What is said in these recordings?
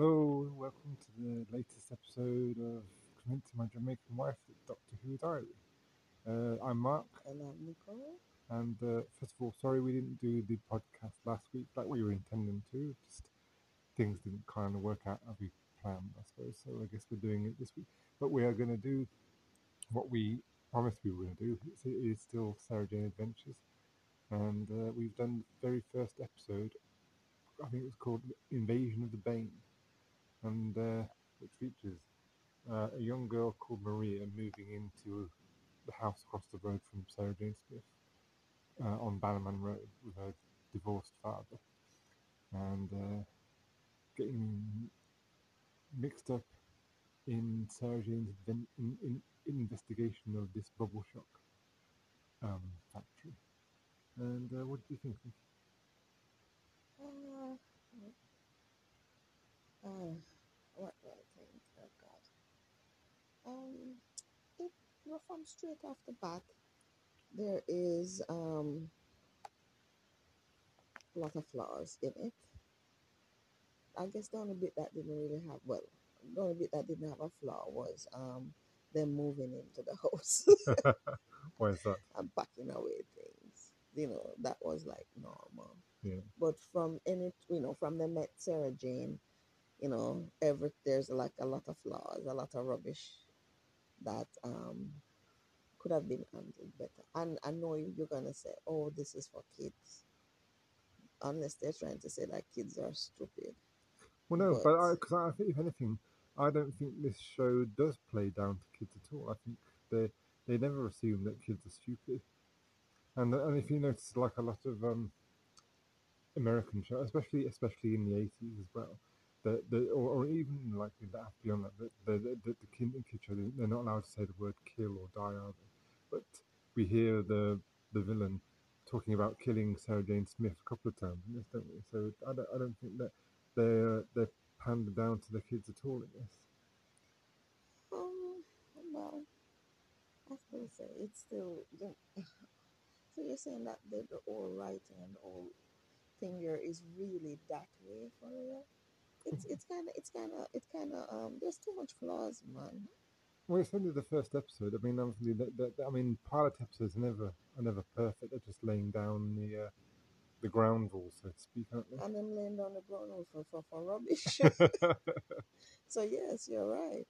Hello, and welcome to the latest episode of Convincing My Jamaican Wife Doctor Who Diary. Uh, I'm Mark, And I'm Nicole. and uh, first of all, sorry we didn't do the podcast last week like we were intending to. Just things didn't kind of work out as we planned, I suppose. So I guess we're doing it this week. But we are going to do what we promised we were going to do. It's, it is still Sarah Jane Adventures, and uh, we've done the very first episode. I think it was called Invasion of the Bane, and uh, which features uh, a young girl called Maria moving into the house across the road from Sarah Jane Smith uh, on Bannerman Road with her divorced father, and uh, getting mixed up in Sarah Jane's in, in, investigation of this bubble shock um, factory. And uh, what do you think? Nick? Uh, uh, what do I think? Oh God. Um, from straight off the bat, there is um a lot of flaws in it. I guess the only bit that didn't really have well, the only bit that didn't have a flaw was um them moving into the house Why is that? and packing away things. You know, that was like normal. Yeah. but from any you know from the met sarah jane you know every there's like a lot of flaws a lot of rubbish that um could have been handled better. And i know you're gonna say oh this is for kids. Unless they're trying to say that kids are stupid. Well, no, but because I, think if anything, I don't think this show does play down to kids at all. I think they they never assume that kids are stupid, and and if you notice, like a lot of um, American shows, especially especially in the eighties as well, the the or, or even like that beyond that, the the the, the, the the show, they're not allowed to say the word kill or die, are they? But we hear the the villain talking about killing Sarah Jane Smith a couple of times in this, don't we? So I don't I don't think that they're they're pandering down to the kids at all in this. um well i still say it's still so you're saying that the, the whole writing and all thing here is really that way for real it's it's kind of it's kind of it's kind of um there's too much flaws man Well, it's only the first episode. I mean, obviously, the, the- I mean, pilot episodes are never are never perfect. They're just laying down the uh, the ground rules, so to speak, aren't they? and then laying down the ground for, for, for rubbish so yes you're right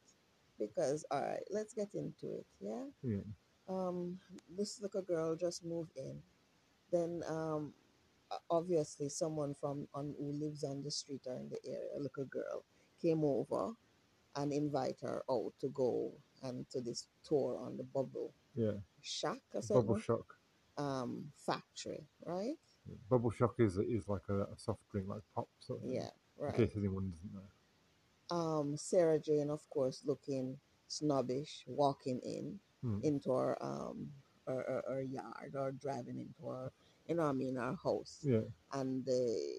because all right let's get into it yeah yeah, um this little girl just moved in then um obviously someone from on who lives on the street or in the area a little girl came over and invite her out to go and to this tour on the bubble yeah. shack or Bubble shock. um factory right Yeah. Bubble shock is is like a, a soft drink, like pop sort of. thing, yeah right In case anyone doesn't know. um sarah jane of course looking snobbish walking in Hmm. into our um our, our, our yard or driving into our you know what I mean our house Yeah, and the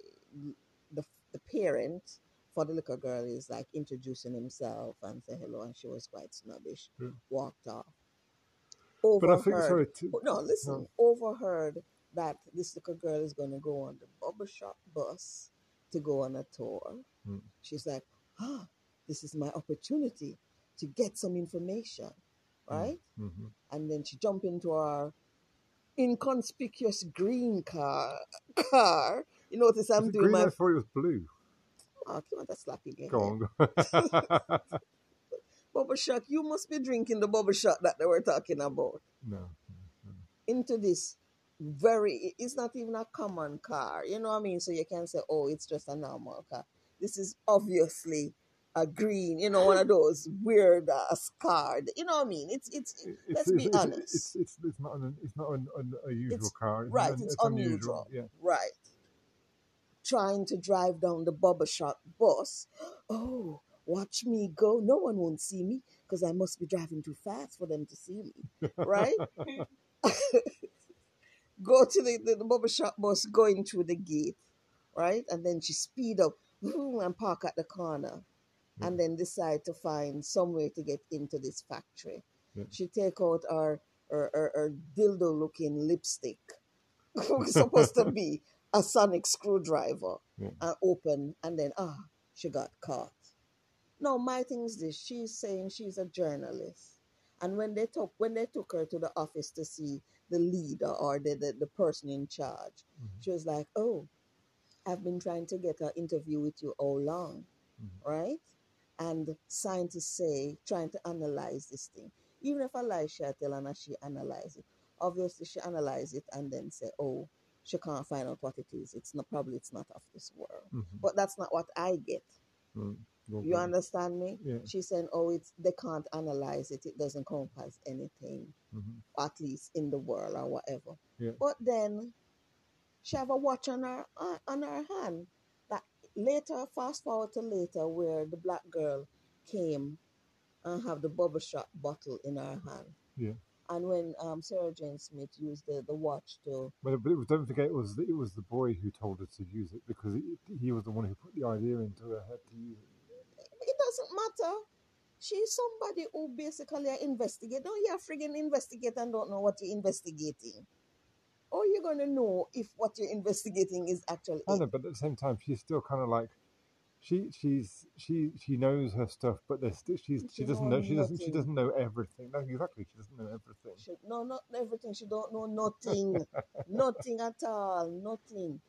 the the parent for the little girl is like introducing himself and say hello and she was quite snobbish. Yeah. walked off. But I overheard think sorry. Oh, no listen. overheard that this little girl is going to go on the bubble shop bus to go on a tour. Hmm. she's like ah this is my opportunity to get some information right? Hmm and then she jumped into our inconspicuous green car. Car, you notice I'm doing green. my. I thought it was blue. Oh, come on, that's slapping again. Go on. Bubble shot. You must be drinking the bubble shot that they were talking about. no. Into this very. It's not even a common car. You know what I mean? So you can say, oh, it's just a normal car. This is obviously a green. You know, one of those weird uh, ass car. You know what I mean? It's it's. It's, Let's be it's, honest. It's, it's, it's not an, it's not an, an, a usual It's- car. It's right, un- it's unusual. Yeah. Right. Trying to drive down the bubble shop bus. Oh, watch me go. No one won't see me because I must be driving too fast for them to see me. Right? go to the, the, the bubble shop bus going through the gate. Right? And then she speed up and park at the corner. And then decide to find some way to get into this factory. Yeah. She take out her, her, her, her dildo looking lipstick supposed to be a sonic screwdriver Yeah. and open and then ah she got caught No, my thing is this. She's saying she's a journalist. And when they took when they took her to the office to see the leader or the, the, the person in charge, Mhm. she was like, Oh, I've been trying to get an interview with you all along, Mhm. right? And scientists say trying to analyze this thing. Even if she tell her and she analyze it. Obviously she analyze it and then say, Oh, she can't find out what it is. It's not probably it's not of this world. Mhm. But that's not what I get. Mm. You understand me? Yeah. She's saying, oh, it's they can't analyze it. It doesn't compass anything, Mhm. at least in the world or whatever. Yeah. But then she have a watch on her on her hand. Later, fast forward to later, where the black girl came and have the bubble shot bottle in her hand. Yeah. And when um, Sarah Jane Smith used the, the watch to But, but it don't forget, it was the, it was the boy who told her to use it because he, he was the one who put the idea into her head to use it. it doesn't matter. She's somebody who basically investigate. Don't you friggin' investigate and don't know what you're investigating? Or you're gonna know if what you're investigating is actually I know, but at the same time, she's still kind of like, she she's she she knows her stuff, but there's she's she She doesn't know know she doesn't she doesn't know everything. No, exactly, she doesn't know everything. She, no, not everything. She don't know nothing, nothing at all, nothing.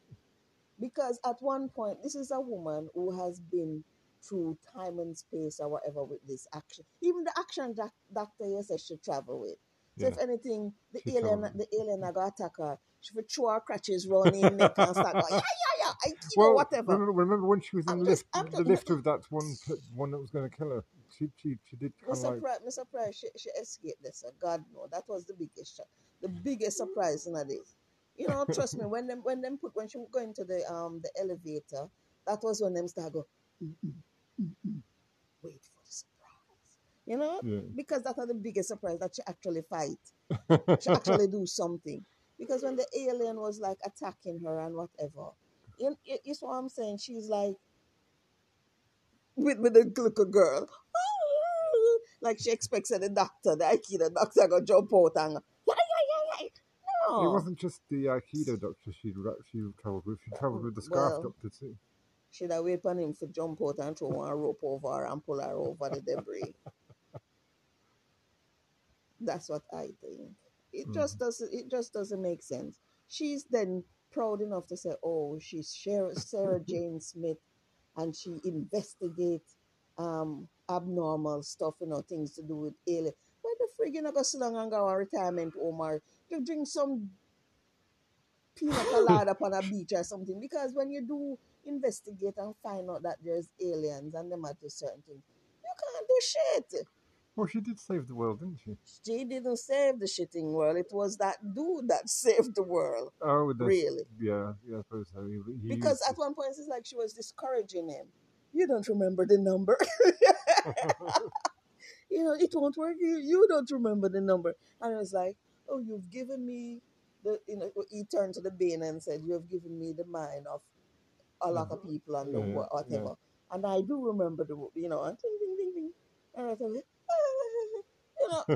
Because at one point, this is a woman who has been through time and space or whatever with this action. Even the action doc- doctor says she travel with. So if anything, the She alien, the alien, I got attack her. She would throw her crutches running neck and start going, yeah, yeah, yeah, I know, Well, whatever. remember, remember when she was in I'm the just- lift, the lift of that one one that was going to kill her. She she she did kind of like surprised, me surprised she, she escaped this. uh, God no, that was the biggest shock, the biggest surprise in a day. You know, trust me, when them when them put when she was into the um the elevator, that was when them start go, "Mm, mm, mm, mm." wait for the surprise. You know, yeah. because that's was the biggest surprise that she actually fight. she actually do something. Because when the alien was like attacking her and whatever, you, you, you see what I'm saying? She's like, with, with the little girl, like she expects that the doctor, the Aikido doctor, go jump out and yeah, yeah, yeah, yeah. No. It wasn't just the Aikido doctor she she travelled with. She travelled with the scarf Well, doctor too. Should I wait on him for jump out and throw one rope over her and pull her over the debris? That's what I think. It just doesn't. It just doesn't make sense. She's then proud enough to say, "Oh, she's Sarah, Sarah Jane Smith, and she investigates um, abnormal stuff, you know, things to do with alien." Why the frig you not go sit down and go a retirement home or you drink some pina colada upon a beach or something? Because when you do investigate and find out that there's aliens and them are do certain things, you can't do shit. Well, she did save the world, didn't she? She didn't save the shitting world. It was that dude that saved the world. Oh, the, Really? Yeah, yeah, I suppose so. He, he Because at one point it's like she was discouraging him. You don't remember the number. you know, it won't work. You, you don't remember the number. And I was like, oh, you've given me the, you know, he turned to the being and said, you have given me the mind of a lot of mm-hmm. people and the Yeah, wo- whatever. And I do remember the, you know, and ding, ding, ding, ding. And I thought,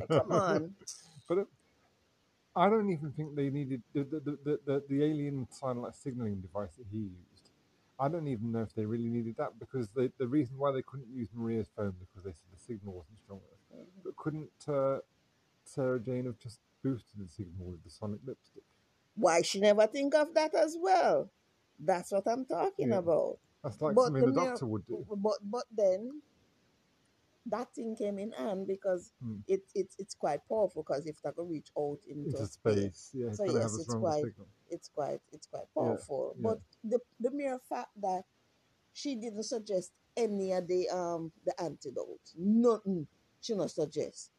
come on. But it, I don't even think they needed the the, the, the, the, alien satellite signaling device that he used. I don't even know if they really needed that because they, the reason why they couldn't use Maria's phone because they said the signal wasn't strong enough. But couldn't uh, Sarah Jane have just boosted the signal with the sonic lipstick? Why she never think of that as well? That's what I'm talking Yeah. about. That's like But something the doctor would do. But but then that thing came in hand because Hmm. it, it it's quite powerful because if that can reach out into, Into space, yeah, So yes, it's quite- signal. it's quite it's quite powerful. yeah. But the the mere fact that she didn't suggest any of the um the antidote, nothing she not suggest.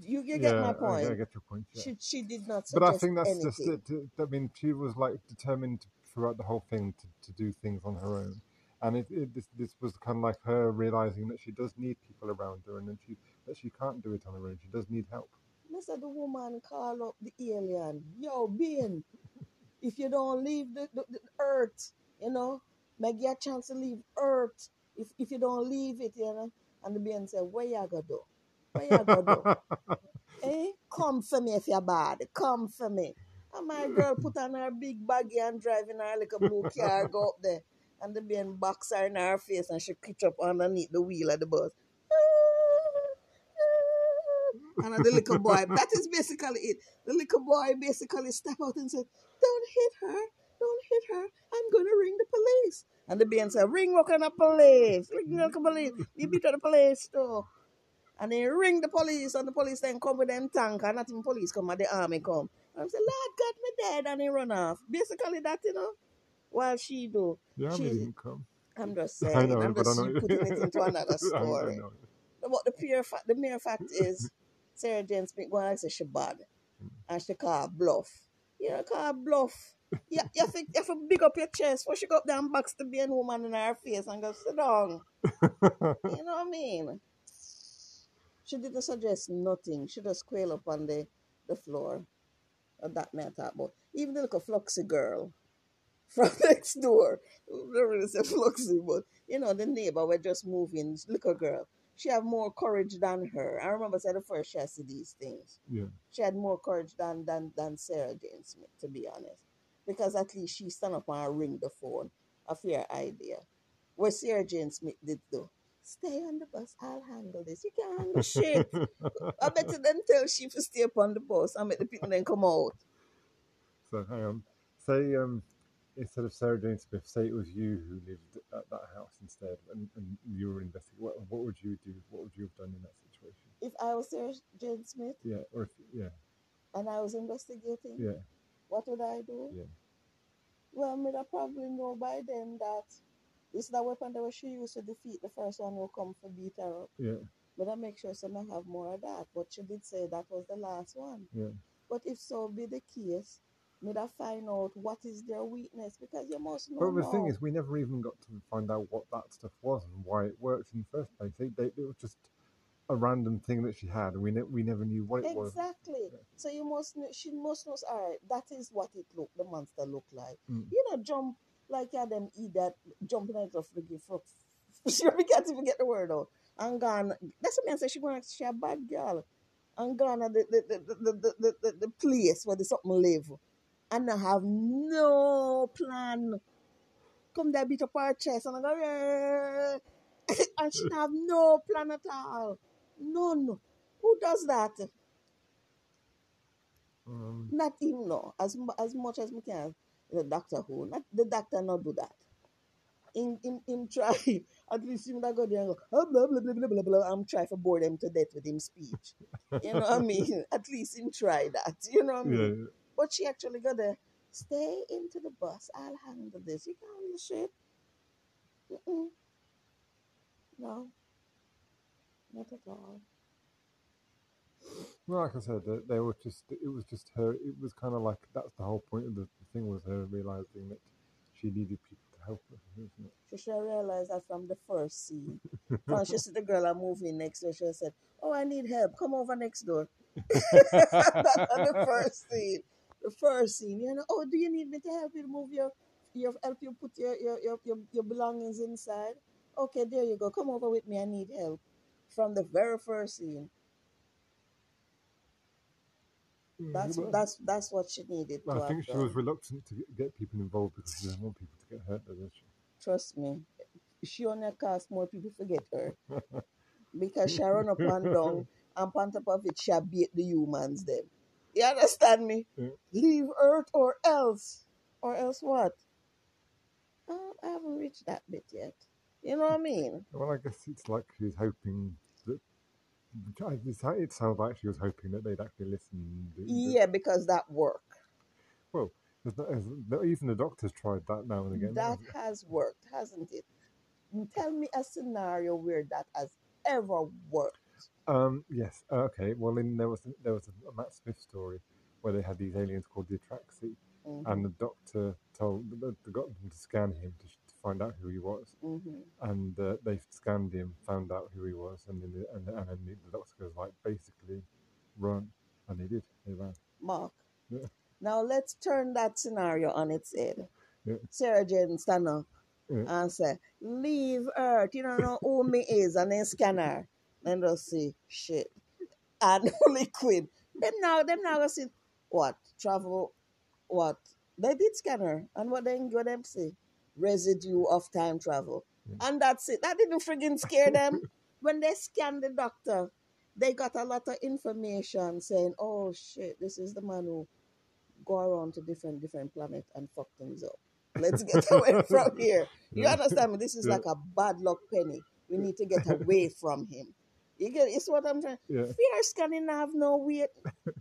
You, you get yeah, my I- point. I, get your point. Yeah. She she did not suggest but I think that's anything. just it. I mean, she was like determined throughout the whole thing to, to do things on her own, and it, it this this was kind of like her realizing that she does need people around her, and that she that she can't do it on her own. She does need help. Mr. The woman call up the alien. Yo, being if you don't leave the, the, the earth, you know, make your chance to leave earth. If if you don't leave it, you know, and the Ben said, Where you go do? Where you go do? eh? Come for me if you're bad. Come for me. And my girl put on her big baggy and driving her like a blue car, go up there. And the being box her in her face and she catch up underneath the wheel of the bus. And the little boy, that is basically it. The little boy basically step out and said, Don't hit her, don't hit her. I'm gonna ring the police. And the being said, Ring what kind of police? Ring the police. You beat the police too. And they ring the police and the police then come with them tank and not even police come and the army come. And I said, Lord got me dead and he run off. Basically that, you know, while she do. Army She- didn't come. I'm just I saying, know, I'm but I just know. putting it into another I- I story. know. But the pure fact, the mere fact is, Sarah Jane Smith going and say she bad, mm. and she call bluff. You know, call bluff. You, you, have to, you have to big up your chest before she go up there and box the being woman in her face and go sit down. You know what I mean? She didn't suggest nothing. She just quail up on the, the floor. And that man talk about. Even the little Fluxy girl from next door. I don't really say Fluxy, but you know, the neighbor were just moving, little girl. She have more courage than her. I remember said the first she had see these things. yeah. She had more courage than than than Sarah Jane Smith, to be honest. Because at least she stand up and ring the phone. A fair idea. What Sarah Jane Smith did do. Stay on the bus, I'll handle this. You can't handle shit. I bet you then tell she to stay up on the bus and make the people then come out. So hang on. Say um, instead of Sarah Jane Smith, say it was you who lived at that house instead, and, and you were investigating. What, what would you do? What would you have done in that situation? If I was Sarah Jane Smith Yeah, or if yeah, and I was investigating, yeah, what would I do? Yeah. Well, me da probably know by then that it's is the weapon that she used to defeat the first one who come for beat her up. yeah, But I make sure some have more of that. But she did say that was the last one. yeah. But if so be the case, me da find out what is their weakness because you must know. But the thing is, we never even got to find out what that stuff was and why it worked in the first place. They, they, it was just a random thing that she had, and we ne- we never knew what it was. Exactly. Yeah. So you must know, she must know. All right, that is what it looked The monster looked like. Mm. You know, jump like yeah, them eat that jumping out of the gift. She we can't even get the word out. And gone. That's what man say. She going. She a bad girl. And gone at the the the the the, the, the, the place where the something live, and I have no plan. Come there, beat up her chest, and I go, "Yeah." and she have no plan at all. None. Who does that? Um, Not even no. As as much as we can. The doctor who not the doctor not do that. In in him try at least him that go there and go oh, blah, blah, blah, blah, blah, blah. I'm try to bore them to death with him speech. You know what I mean? At least him try that. You know what I mean? yeah, But she actually got there. Stay into the bus. I'll handle this. You can't handle shit. Mm-mm. No. Not at all. Well, like I said, they, they were just. It was just her. It was kind of like that's the whole point of the, the thing was her realizing that she needed people to help her. Isn't it? She should have realized that from the first scene. When she see the girl are moving next door, she said, Oh, I need help. Come over next door. That's the first scene. The first scene. You know, oh, do you need me to help you move your your help you put your your, your, your, your belongings inside? Okay, there you go. Come over with me. I need help. From the very first scene. Hmm, that's Well, that's that's what she needed to I think she done. was reluctant to get- people involved because she didn't want people to get hurt, she? Trust me, she only cast more people forget her. because she run up and down and on top of it she beat the humans them. You understand me? Yeah. Leave Earth or else. Or else what? Oh, I haven't reached that bit yet. You know what I mean? Well, I guess it's like she was hoping that. It sounds like she was hoping that they'd actually listen. that- that- Yeah, because that worked. Well, there's not, there's, even the doctors tried that now and again. That has worked, hasn't it? Tell me a scenario where that has ever worked. Um, yes. uh, Okay. Well, in, there was there was a, a Matt Smith story where they had these aliens called the Atraxi, Mhm, and the doctor told the, the got them to scan him to, to find out who he was, mhm. and uh, they scanned him, found out who he was, and then the, and, and then the, doctor goes like, basically, run, and they did. They ran. Mark. Yeah. Now let's turn that scenario on its head. Yeah. Sarah Jane stand up Yeah. and say, Leave Earth, you don't know who me is, and then scan her. Then they'll see shit. And only liquid. Them now them now gonna see what? Travel what? They did scanner. And what then what them see? residue of time travel. Hmm. And that's it. That didn't friggin' scare them. when they scanned the doctor, they got a lot of information saying, oh shit, this is the man who go around to different different planet and fuck things up. Let's get away from here. You hmm. understand me? This is like a bad luck penny. We need to get away from him. You get it's what I'm trying. Yeah. Fear scanning have no weight.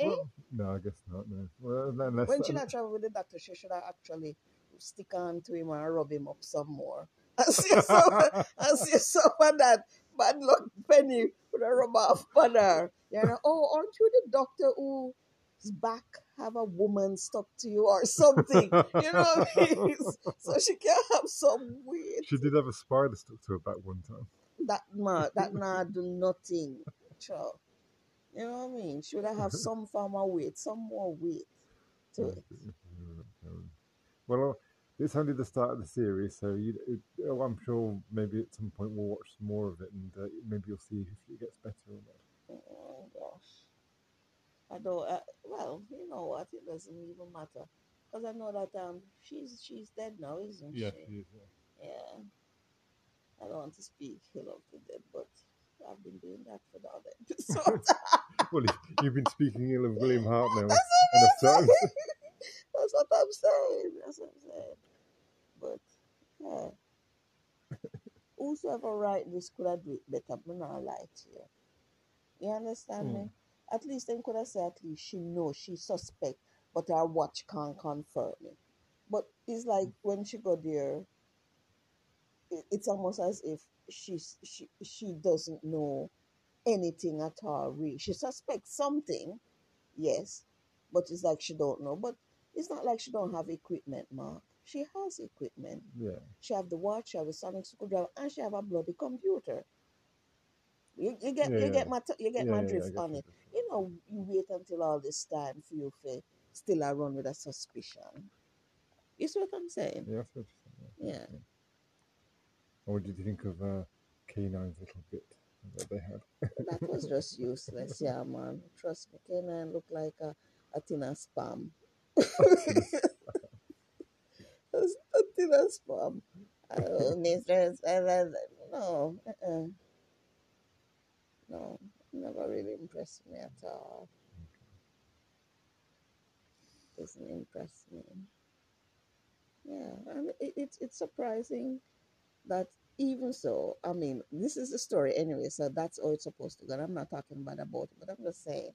Eh? Well, no, I guess not. No. Well, unless when she not travel with the doctor, she should have actually stick on to him and rub him up some more. I see some, and see some of that bad luck penny with a rub off on her. You know, oh, aren't you the doctor who's back have a woman stuck to you or something? You know what I mean? So she can have some weight. she did have a spider stuck to her back one time. That ma, that nah do nothing. Sure. You know what I mean? Should I have some farmer weight, some more weight to it? Well, uh, it's only the start of the series, so you, it, oh, I'm sure maybe at some point we'll watch some more of it, and uh, maybe you'll see if it gets better or not. Oh gosh. I don't. Uh, well, you know what? It doesn't even matter because I know that um she's she's dead now, isn't Yeah, she? she is, yeah. Yeah. I don't want to speak ill of the dead, but I've been doing that for the other episodes. Well, you- you've been speaking ill of William Hartnell That's enough what I'm times. saying. That's what I'm saying. That's what I'm saying. But yeah. Whosoever write this could have do it better, but not lie to you. You understand me? Hmm. At least they could have said at least she knows she suspect, but her watch can't confirm it. But it's like hmm. when she got there, it's almost as if she's she she doesn't know anything at all. Really, she suspects something, yes, but it's like she don't know. But it's not like she don't have equipment, Mark. She has equipment. Yeah, She have the watch, she have a sonic screwdriver, and she have a bloody computer. You, you get Yeah, you yeah. get my you get yeah, my drift get on you. it. You know, you wait until all this time for you to still a run with a suspicion. You see what I'm saying? Yeah. Yeah. And what did you think of uh, K9's little bit that they had? That was just useless, yeah, man. Trust me, K9 looked like a, a tin of spam. It's a tin of spam. Oh, No, uh-uh. no, never really impressed me at all. Doesn't impress me. Yeah, and it, it's it's surprising that even so, I mean, this is the story anyway, so that's how it's supposed to go. And I'm not talking bad about it, but I'm just saying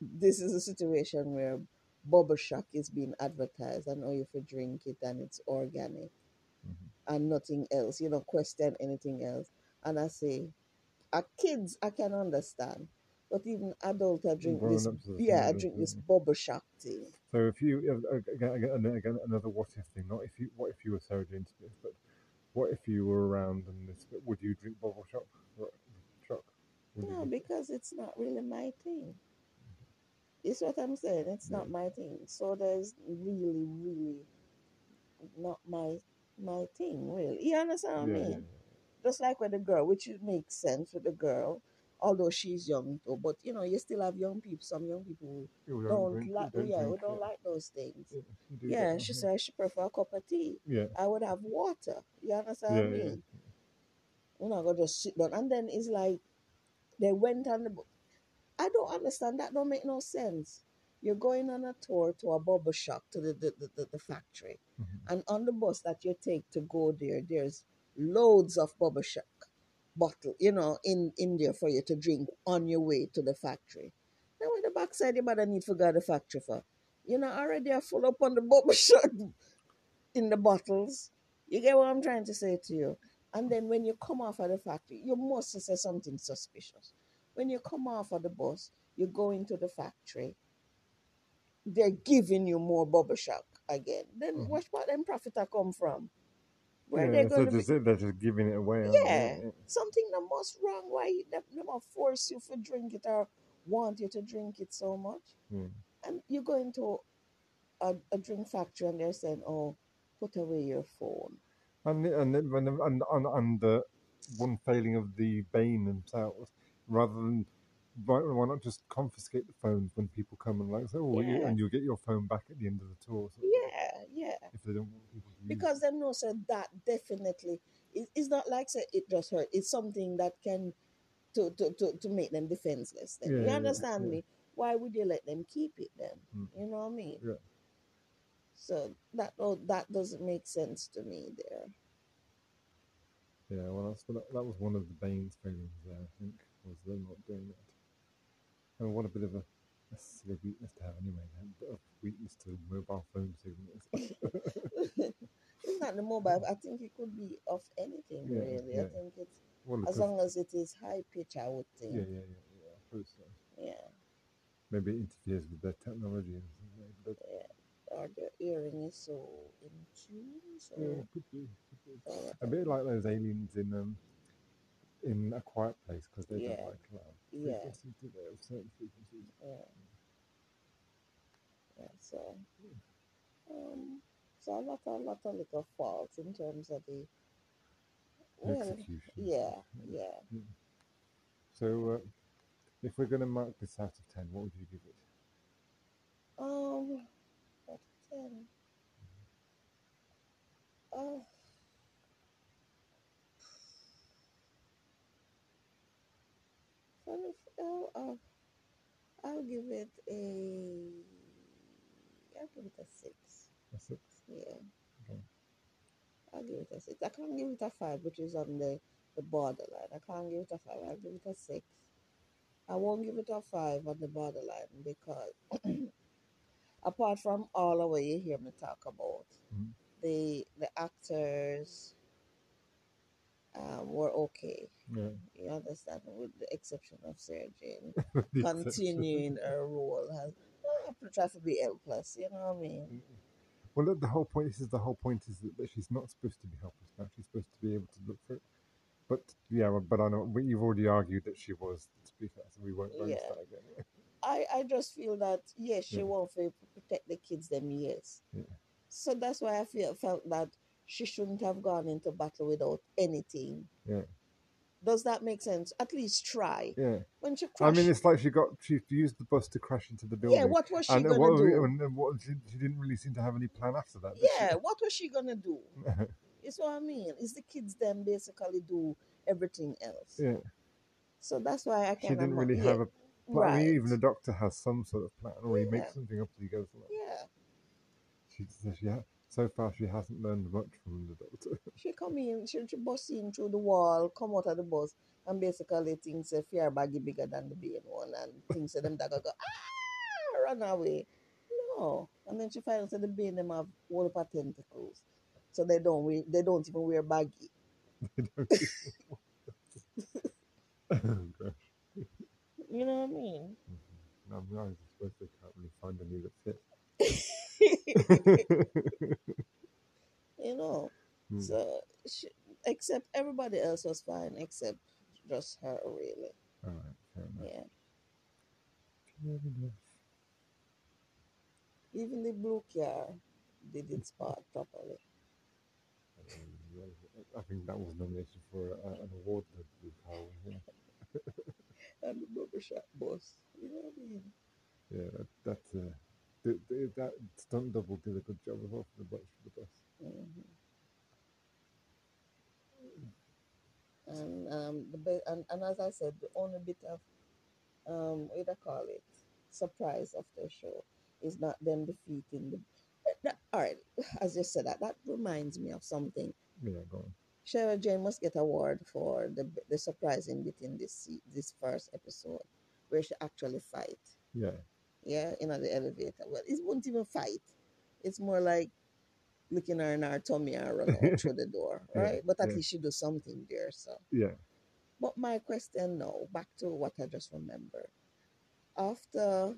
this is a situation where bubble shock is being advertised. I know if you drink it and it's organic Mhm. and nothing else, you don't question anything else. And I say, uh, kids, I can understand, but even adult, I drink this. Yeah, I drink this bubble shock thing. So if you again, again, again another what if thing, not if you what if you were Sarah Jane Smith, but what if you were around and this, would you drink bubble shock? Uh, you No, because it's not really my thing. It's what I'm saying. It's not my thing. Soda is really, really not my my thing. Really, you understand what yeah, I yeah, mean? Just like with the girl, which makes sense with the girl, although she's young too. But you know, you still have young people. Some young people who don't, drink- like, don't yeah, who drink don't it. like those things. Yeah, Yeah, she yeah. said she prefer a cup of tea. Yeah, I would have water. You understand yeah, what I yeah. mean? We're not gonna just sit down. And then it's like they went on the. bu- I don't understand. That don't make no sense. You're going on a tour to a bubble shop to the the, the, the, the factory, Mhm. and on the bus that you take to go there, there's loads of bubble shock bottle, you know, in India for you to drink on your way to the factory. Now, with the backside, you better need to go to the factory for. You know, already are full up on the bubble shock in the bottles. You get what I'm trying to say to you? And then when you come off of the factory, you must say something suspicious. When you come off of the bus, you go into the factory, they're giving you more bubble shock again. Then Mhm. where's what them profit a come from? Where yeah, they're so going to they're just giving it away. yeah, something that must wrong. Why they, must force you to drink it or want you to drink it so much? Yeah. And you go into a, a drink factory and they're saying, "Oh, put away your phone." And and then- and and and, and the one failing of the Bane themselves, rather than why, why not just confiscate the phones when people come and like say, oh, you, and you'll get your phone back at the end of the tour. thing, Yeah, yeah. If they don't want people to use Because them know so that definitely it, it's not like say it just hurt. It's something that can to to, to, to make them defenseless. Then. Yeah, you understand yeah. me? Why would you let them keep it then? Mm. You know what I mean? Yeah. So that oh, that doesn't make sense to me there. Yeah, well, that's that, that was one of the Bane's failings there. I think was them not doing that. And what a bit of a, a silly weakness to have anyway. A bit of weakness to mobile phone signals. it's not the mobile. I think it could be of anything Yeah, really. yeah. I think it's well, as long as it is high pitch. I would think. yeah, yeah, yeah, yeah. So. yeah. Maybe it interferes with their technology and something. But Or the earring is so in tune. So yeah, could be, could be. so A bit like those aliens in um in a quiet place because they Yeah. don't like loud Yeah. frequencies, they? Certain frequencies. Yeah. Yeah, so um so a lot a lot of little faults in terms of the well Execution. yeah, yeah. So, uh, if we're going to mark this out of ten, what would you give it? Um out of ten. Oh oh, oh, I'll give it a I'll give it a six. A six. Yeah. Okay. I'll give it a six. I can't give it a five, which is on the, the borderline. I can't give it a five. I'll give it a six. I won't give it a five on the borderline because apart from all of what you hear me talk about, Mhm. the the actors um, were okay. Yeah. You understand, with the exception of Sarah Jane continuing her role has. Have to try to be helpless. You know what I mean? Well, look, the whole point. This is the whole point: is that, she's not supposed to be helpless now. She's supposed to be able to look for it. But yeah, but I know but you've already argued that she was. To be fair, so we won't Yeah. that again. I, I just feel that yes, she Yeah. want to protect the kids them yes. Yeah. So that's why I feel felt that she shouldn't have gone into battle without anything. Yeah. Does that make sense? At least try. Yeah, When she I mean, it's like she got she used the bus to crash into the building. yeah, what was she and gonna what, do? and what she, she didn't really seem to have any plan after that. did she? Yeah, what was she gonna do? It's what I mean. Is the kids then basically do everything else? yeah. So that's why I can't. She didn't really yeah, have a plan. I right. mean, even the doctor has some sort of plan, or he Yeah. makes something up as he goes yeah, She says she ha- so far she hasn't learned much from the doctor. she come in, she, she bust in through the wall, come out of the bus, and basically thinks a fear baggy bigger than the being one, and thinks that them that go ah run away. No, and then she finds that the being them have all of tentacles, so they don't wear, they don't even wear baggy. They don't oh. You know what I mean? No, I mean, I suppose they can't really find any that fit. you know, Hmm. so she, except everybody else was fine except just her, really. All right, fair enough. Yeah, even the blue car didn't spot properly. I think that was nominated for an award. Blue Car was, yeah. and the barbershop boss. You know what I mean? Yeah, that that, uh, the, the, that stunt double did a good job for the bus. For the bus. Mhm. And um, the be- and, and as I said, the only bit of um, what do I call it, surprise of the show is not them defeating the. That, all right, as you said that, that reminds me of something. Yeah, go on. Sarah Jane must get a award for the the surprising bit in this this first episode, where she actually fight. Yeah, yeah, in the elevator. Well, it won't even fight. It's more like looking her in her tummy and run out through the door, Yeah, right? But at yeah. least she do something there. So, yeah, but my question now, back to what I just remembered. After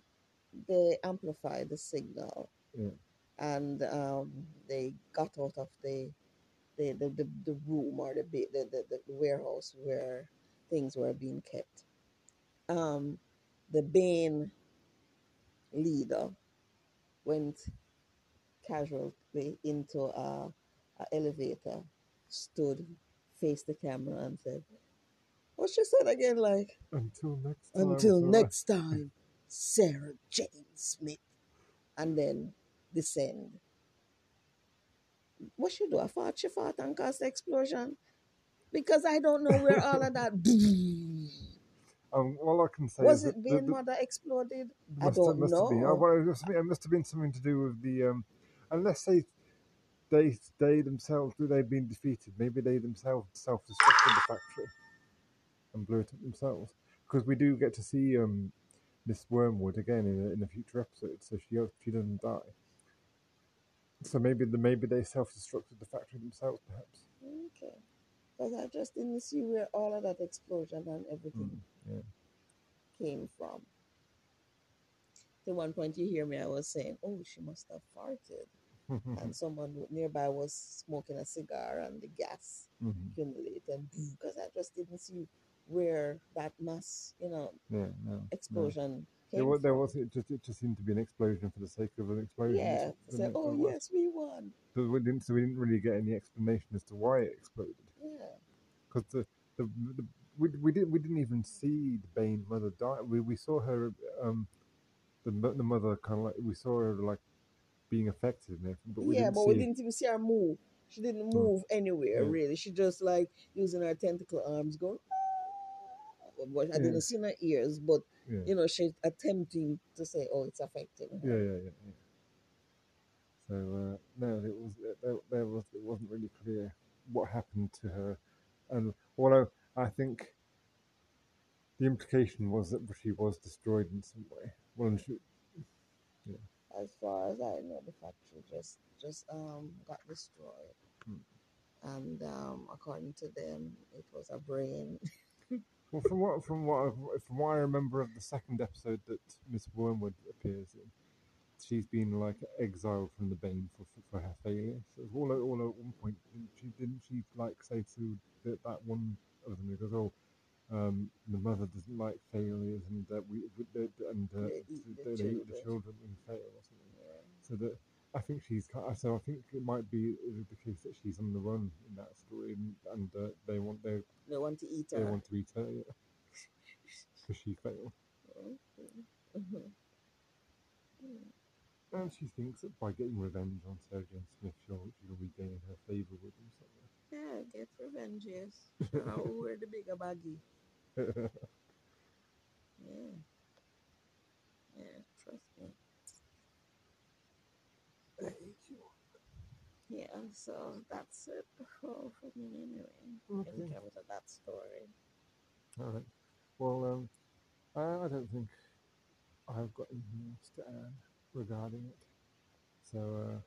they amplified the signal, Yeah. and um, they got out of the the, the, the, the room or the, the, the the warehouse where things were being kept. Um, the Bane leader went casually into a, a elevator, stood, faced the camera, and said, what she said again, like Until next time. until Sarah. next time, Sarah Jane Smith, and then descend. What she do? I thought she fought and caused the explosion because I don't know where all of that. Um, all I can say Was is it that the- mother exploded? I don't must Have been. know. Oh, well, it, must have been, it must have been something to do with the. Um, unless they, they, they themselves, they've been defeated. Maybe they themselves self-destructed the factory and blew it up themselves. Because we do get to see um, Miss Wormwood again in a, in a future episode, so she she doesn't die. So maybe the maybe they self-destructed the factory themselves, perhaps. Okay. Because I just didn't see where all of that explosion and everything yeah. came from. At one point, you hear me, I was saying, oh, she must have farted. and someone nearby was smoking a cigar and the gas Mhm. accumulated. Because I just didn't see where that mass, you know, Yeah, no, no. explosion came There was, there was it just it just seemed to be an explosion for the sake of an explosion. Yeah. Like, oh, yes, we won. So we didn't, so we didn't really get any explanation as to why it exploded. Yeah. Because the, the, the we, we didn't we didn't even see the Bane mother die. We we saw her um the the mother kind of like we saw her like being affected and everything, but we yeah, but we didn't even see her move. She didn't move anywhere Yeah. really. She just like using her tentacle arms going. "Ah." But I Yeah. didn't see her ears, but yeah. you know she's attempting to say, "Oh, it's affecting yeah, her." yeah, yeah, yeah. So uh, no, it was there was it wasn't really clear what happened to her, and although I think the implication was that she was destroyed in some way. Well, and she, As far as I know, the factory just just um got destroyed, Hmm. and um according to them, it was a brain. well, from what from what I've, from what I remember of the second episode that Miss Wormwood appears in, she's been like exiled from the Bane for for, for her failure. So all at, all at one point, didn't she didn't she like say to that, that one of them because oh. Um, the mother doesn't like failures, and that we we- and uh, the they eat the children. children when fail or something. Yeah. So that I think she's so I think it might be the case that she's on the run in that story, and, and uh, they want they They want to eat her. they want to eat her, yeah, because she failed, Okay. Mhm. And she thinks that by getting revenge on Sarah Jane Smith, she'll she'll regain her favor with them. Yeah, get revenge, yes. Who wear the bigger baggy? Yeah. Yeah, trust me. I hate you. Yeah, so that's it for for me anyway. Okay. In terms of that story. All right. Well, um, I, I don't think I've got anything else to add regarding it. So, uh,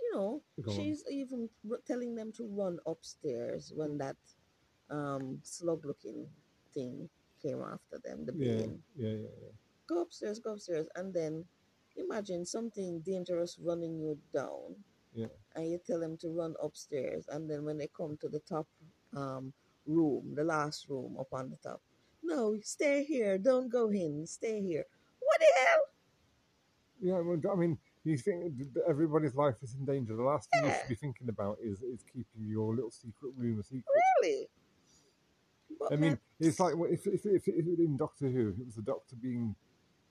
You know, Go on. she's even telling them to run upstairs when that um slug-looking thing came after them. The yeah, being. yeah, yeah, yeah. Go upstairs, go upstairs, and then imagine something dangerous running you down. Yeah. And you tell them to run upstairs, and then when they come to the top um room, the last room up on the top, no, stay here, don't go in, stay here. What the hell? Yeah, well, I mean, you think everybody's life is in danger. The last thing you should be thinking about is is keeping your little secret room a secret. Really? But I mean, it's like if if, if, if in Doctor Who, it was the Doctor being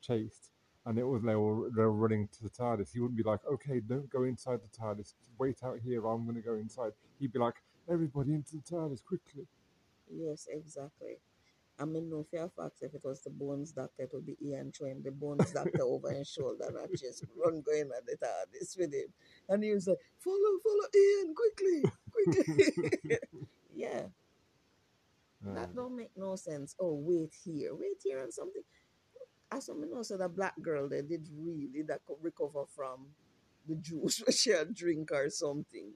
chased, and it was they were, they were running to the TARDIS. He wouldn't be like, "Okay, don't go inside the TARDIS. Wait out here. I'm going to go inside." He'd be like, "Everybody into the TARDIS quickly!" Yes, exactly. I mean, no fear facts if it was the bones doctor, it would be Ian throwing the bones doctor over his shoulder and I just run going at ah, the TARDIS with him. And he was like, follow, follow Ian, quickly, quickly. yeah, that don't make no sense. Oh, wait here, wait here and something. As someone know, so the black girl they did really that could recover from the juice which she had drink or something.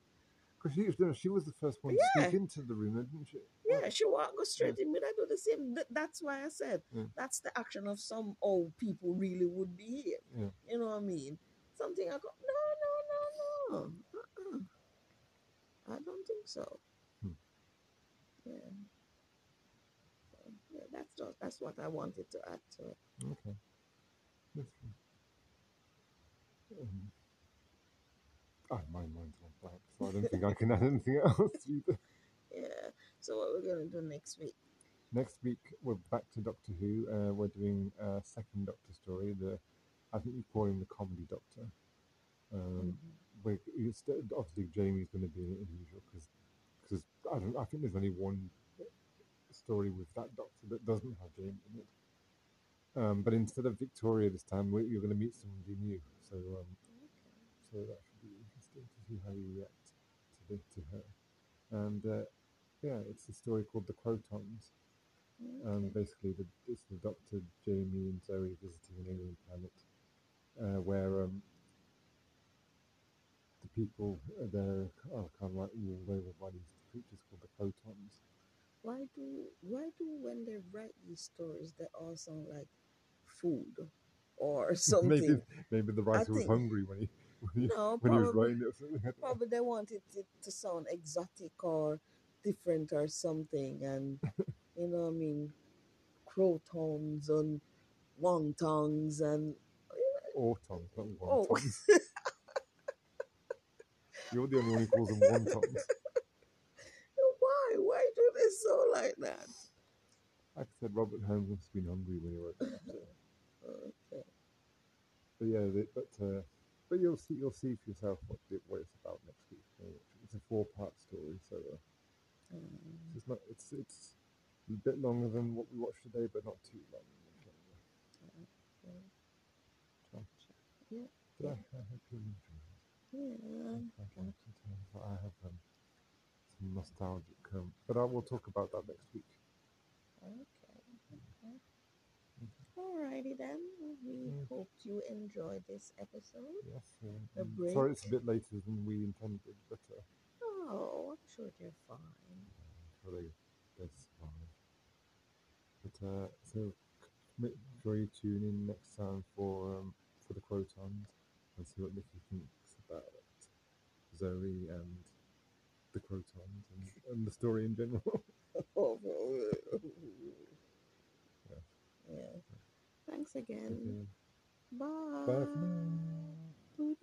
Because she, was- she was the first one to Yeah. sneak into the room, didn't she? Yeah, she walk go straight in. Me, I do the same. Th- That's why I said Yeah. that's the action of some old people really would behave. Yeah. You know what I mean? Something I go, no, no, no, no. Uh-uh. I don't think so. Hmm. Yeah. So, yeah, that's just that's what I wanted to add to it. Okay. That's fine. Um, my mind's gone blank, so I don't think I can add anything else either. Yeah. So what we're gonna do next week? Next week we're back to Doctor Who. Uh, we're doing a second Doctor story. The I think you call him the comedy Doctor. Um, Mhm. we it's, obviously Jamie's going to be in it as usual because I don't I think there's only one story with that Doctor that doesn't have Jamie in it. Um, but instead of Victoria this time, you're going to meet somebody new. So um, so that should be interesting to see how you react to the, to her. And uh, yeah, it's a story called The Krotons. Um, basically, the, it's the Doctor, Jamie, and Zoe visiting an alien planet uh, where um, the people uh, there are kind of like ruled over by these creatures called the Krotons. Why do why do when they write these stories they all sound like food or something? maybe maybe the writer was hungry when he when he, no, when probably, writing it. Or something. Know. probably they wanted it to sound exotic or different or something, and you know, I mean, Krotons and wontons and not Oh. wontons. You're the only one who calls them wontons. why why do they sound like that? Like I said, Robert Holmes must have been hungry when he wrote that. Okay. But yeah, the, but uh, but you'll see you'll see for yourself what what it's about next week. It's a four part story, so uh, Um, it's not it's it's a bit longer than what we watched today, but not too long. So, Yeah. but I, I hope you enjoy it. yeah. I but I have um, some nostalgic. Um, but I will talk about that next week. Okay. okay. Alrighty then. We Mm. hope you enjoyed this episode. Yes. Uh, A mm, sorry, it's a bit later than we intended, but uh, Oh, I'm sure they're fine. they that's fine. But uh, so make sure you tune in next time for um, for the Krotons and see what Nikki thinks about Zoe and the Krotons and, and the story in general. yeah. Thanks again. Bye. Bye